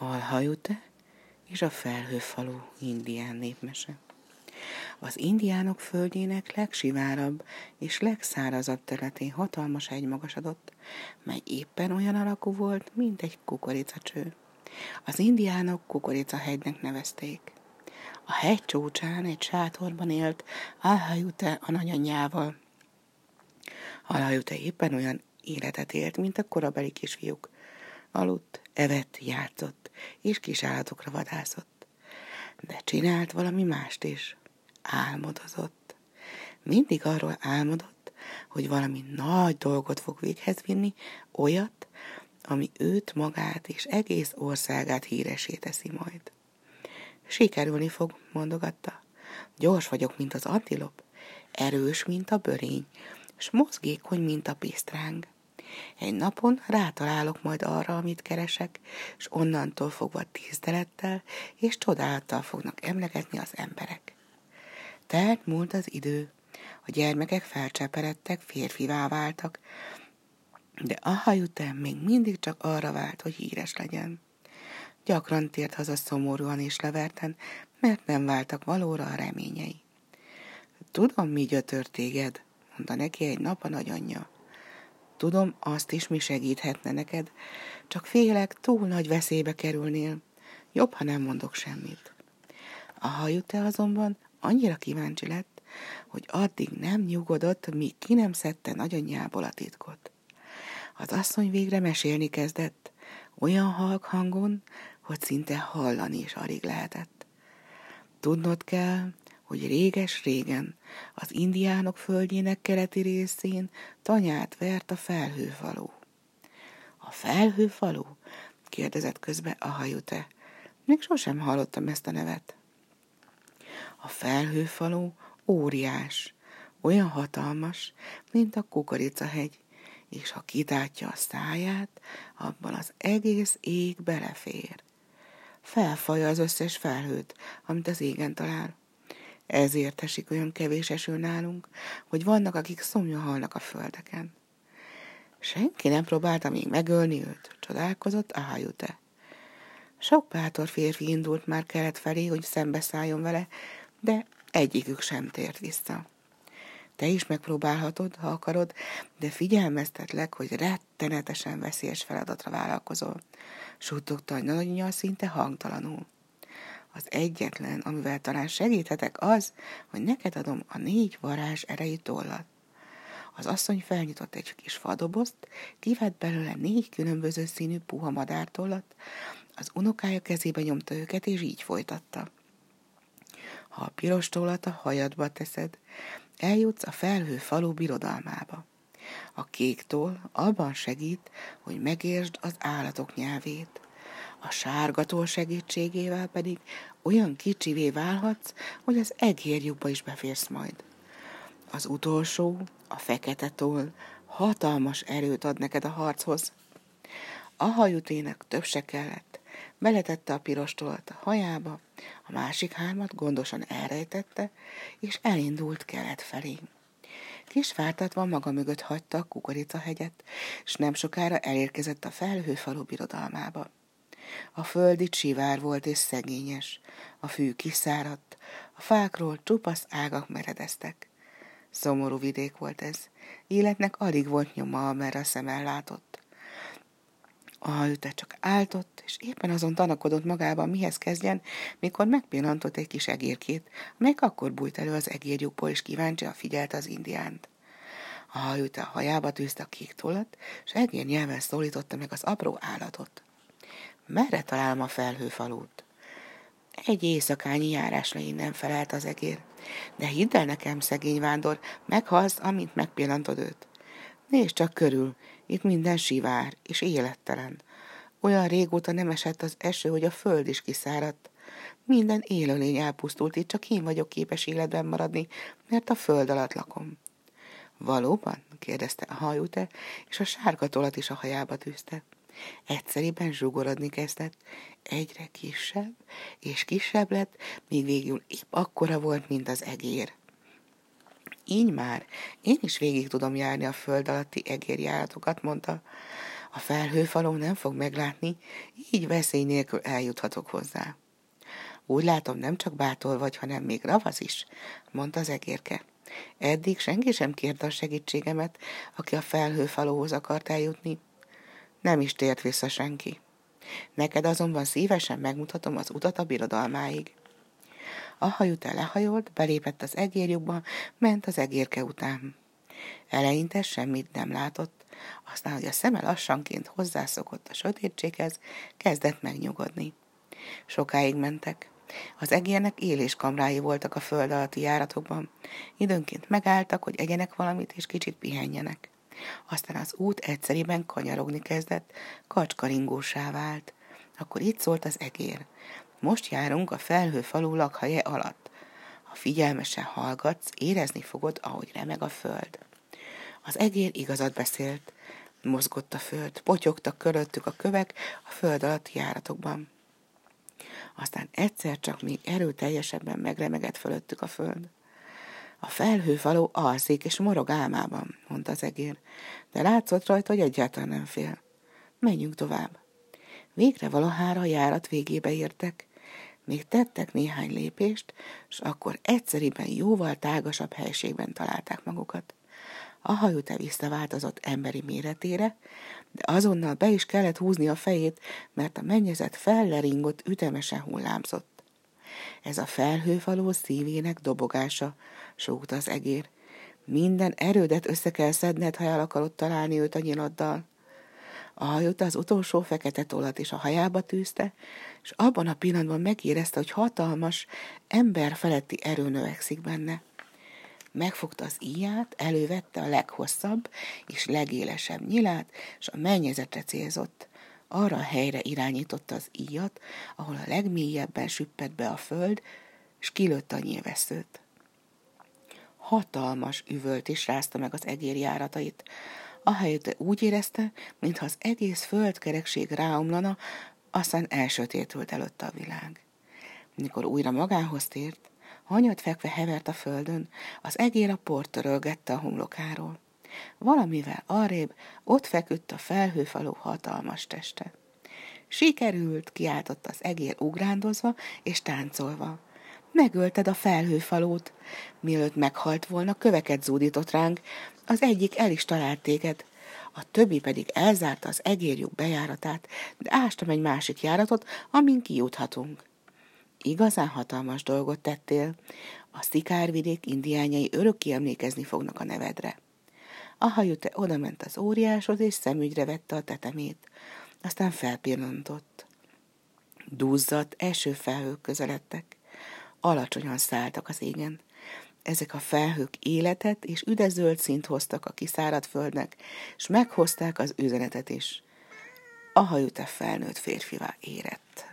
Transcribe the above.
Alhajute és a felhőfalú indián népmese. Az indiánok földjének legsivárabb és legszárazabb területén hatalmas egy magasodott, mely éppen olyan alakú volt, mint egy kukoricacső. Az indiánok kukoricahegynek nevezték. A hegy csúcsán egy sátorban élt Alhajute a nagyanyjával. Alhajute éppen olyan életet élt, mint a korabeli kisfiúk. Aludt, evett, játszott, és kis állatokra vadászott. De csinált valami mást is. Álmodozott. Mindig arról álmodott, hogy valami nagy dolgot fog véghez vinni, olyat, ami őt, magát és egész országát híresé teszi majd. Sikerülni fog, mondogatta. Gyors vagyok, mint az antilop, erős, mint a börény, s mozgékony, mint a pisztráng. Egy napon rátalálok majd arra, amit keresek, és onnantól fogva tisztelettel és csodálattal fognak emlegetni az emberek. Telt múlt az idő, a gyermekek felcseperedtek, férfivá váltak, de a hajután még mindig csak arra vált, hogy híres legyen. Gyakran tért haza szomorúan és leverten, mert nem váltak valóra a reményei. Tudom, mi gyötör téged, mondta neki egy nap a nagyanyja. Tudom, azt is mi segíthetne neked, csak félek, túl nagy veszélybe kerülnél. Jobb, ha nem mondok semmit. A hajute azonban annyira kíváncsi lett, hogy addig nem nyugodott, míg ki nem szedte nagyanyjából a titkot. Az asszony végre mesélni kezdett, olyan halk hangon, hogy szinte hallani is alig lehetett. Tudnod kell, hogy réges-régen az indiánok földjének keleti részén tanyát vert a felhőfalú. A felhőfalú? kérdezett közbe a hajute. Még sosem hallottam ezt a nevet. A felhőfalú óriás, olyan hatalmas, mint a kukoricahegy, és ha kitátja a száját, abban az egész ég belefér. Felfalja az összes felhőt, amit az égen talál. Ezért esik olyan kevés eső nálunk, hogy vannak, akik szomja halnak a földeken. Senki nem próbálta még megölni őt, csodálkozott Ájute. Sok bátor férfi indult már kelet felé, hogy szembeszálljon vele, de egyikük sem tért vissza. Te is megpróbálhatod, ha akarod, de figyelmeztetlek, hogy rettenetesen veszélyes feladatra vállalkozol. Suttogta a nagyanyja szinte hangtalanul. Az egyetlen, amivel talán segíthetek az, hogy neked adom a négy varázs erejű tollat. Az asszony felnyitott egy kis fadobozt, kivett belőle négy különböző színű puha madártollat, az unokája kezébe nyomta őket, és így folytatta. Ha a piros tollat a hajadba teszed, eljutsz a felhő falu birodalmába. A kék toll abban segít, hogy megértsd az állatok nyelvét. A sárgatól segítségével pedig olyan kicsivé válhatsz, hogy az egérjukba is beférsz majd. Az utolsó, a fekete toll, hatalmas erőt ad neked a harchoz. A hajutének több se kellett. Beletette a piros tollat a hajába, a másik hármat gondosan elrejtette, és elindult kelet felé. Kis vártatva maga mögött hagyta a kukoricahegyet, és nem sokára elérkezett a felhőfalu birodalmába. A föld itt volt és szegényes, a fű kiszáradt, a fákról csupasz ágak meredeztek. Szomorú vidék volt ez, életnek alig volt nyoma, amerre a szemmel látott. A hajüte csak áltott, és éppen azon tanakodott magában, mihez kezdjen, mikor megpillantott egy kis egérkét, amelyik akkor bújt elő az egérjukból, és kíváncsi figyelte az indiánt. A hajüte a hajába tűzte a kék tollat, és egér nyelven szólította meg az apró állatot. Merre találom a felhőfalút? Egy éjszakányi járásra innen felelt az egér. De hidd el nekem, szegény vándor, meghalsz, amint megpillantod őt. Nézd csak körül, itt minden sivár és élettelen. Olyan régóta nem esett az eső, hogy a föld is kiszáradt. Minden élőlény elpusztult, itt csak én vagyok képes életben maradni, mert a föld alatt lakom. Valóban? kérdezte a hajúte, és a sárga tolat is a hajába tűzte. Egyszerűen zsugorodni kezdett. Egyre kisebb és kisebb lett, míg végül épp akkora volt, mint az egér. Így már, én is végig tudom járni a föld alatti egérjáratokat, mondta. A felhőfaló nem fog meglátni, így veszély nélkül eljuthatok hozzá. Úgy látom, nem csak bátor vagy, hanem még ravasz is, mondta az egérke. Eddig senki sem kérte a segítségemet, aki a felhőfalóhoz akart eljutni. Nem is tért vissza senki. Neked azonban szívesen megmutatom az utat a birodalmáig. A hajutá lehajolt, belépett az egérjukba, ment az egérke után. Eleinte semmit nem látott, aztán, hogy a szeme lassanként hozzászokott a sötétséghez, kezdett megnyugodni. Sokáig mentek. Az egérnek éléskamrái voltak a föld alatti járatokban. Időnként megálltak, hogy egyenek valamit, és kicsit pihenjenek. Aztán az út egyszeriben kanyarogni kezdett, kacskaringósá vált. Akkor itt szólt az egér. Most járunk a felhő falu lakhelye alatt. Ha figyelmesen hallgatsz, érezni fogod, ahogy remeg a föld. Az egér igazat beszélt. Mozgott a föld, potyogtak köröttük a kövek a föld alatti járatokban. Aztán egyszer csak még erőteljesebben megremegett fölöttük a föld. A felhőfaló alszik és morog álmában, mondta az egér, de látszott rajta, hogy egyáltalán nem fél. Menjünk tovább. Végre valahára a járat végébe értek. Még tettek néhány lépést, és akkor egyszeriben jóval tágasabb helységben találták magukat. A hajute visszaváltozott emberi méretére, de azonnal be is kellett húzni a fejét, mert a mennyezet felleringott ütemesen hullámzott. Ez a felhőfaló szívének dobogása, súgta az egér. Minden erődet össze kell szedned, ha el akarod találni őt a nyiladdal. A hajót az utolsó fekete tollat is a hajába tűzte, és abban a pillanatban megérezte, hogy hatalmas, ember feletti erő növekszik benne. Megfogta az íját, elővette a leghosszabb és legélesebb nyilát, és a mennyezetre célzott. Arra a helyre irányította az íjat, ahol a legmélyebben süppett be a föld, és kilőtt a nyilvesszőt. Hatalmas üvölt is rázta meg az egér járatait. Ahelyett úgy érezte, mintha az egész földkerekség ráomlana, aztán elsötétült előtte a világ. Mikor újra magához tért, hanyat fekve hevert a földön, az egér a port törölgette a homlokáról. Valamivel arrébb ott feküdt a felhőfaló hatalmas teste. Sikerült, kiáltott az egér ugrándozva és táncolva. Megölted a felhőfalót. Mielőtt meghalt volna, köveket zúdított ránk, az egyik el is talált téged, a többi pedig elzárta az egérjuk bejáratát, de ástam egy másik járatot, amin kijuthatunk. Igazán hatalmas dolgot tettél, a szikárvidék indiányai örökké emlékezni fognak a nevedre. A hajute odament az óriáshoz, és szemügyre vette a tetemét. Aztán felpillantott. Duzzadt, esőfelhők közeledtek. Alacsonyan szálltak az égen. Ezek a felhők életet és üdezöld szint hoztak a kiszáradt földnek, és meghozták az üzenetet is. A hajute felnőtt férfivá érett.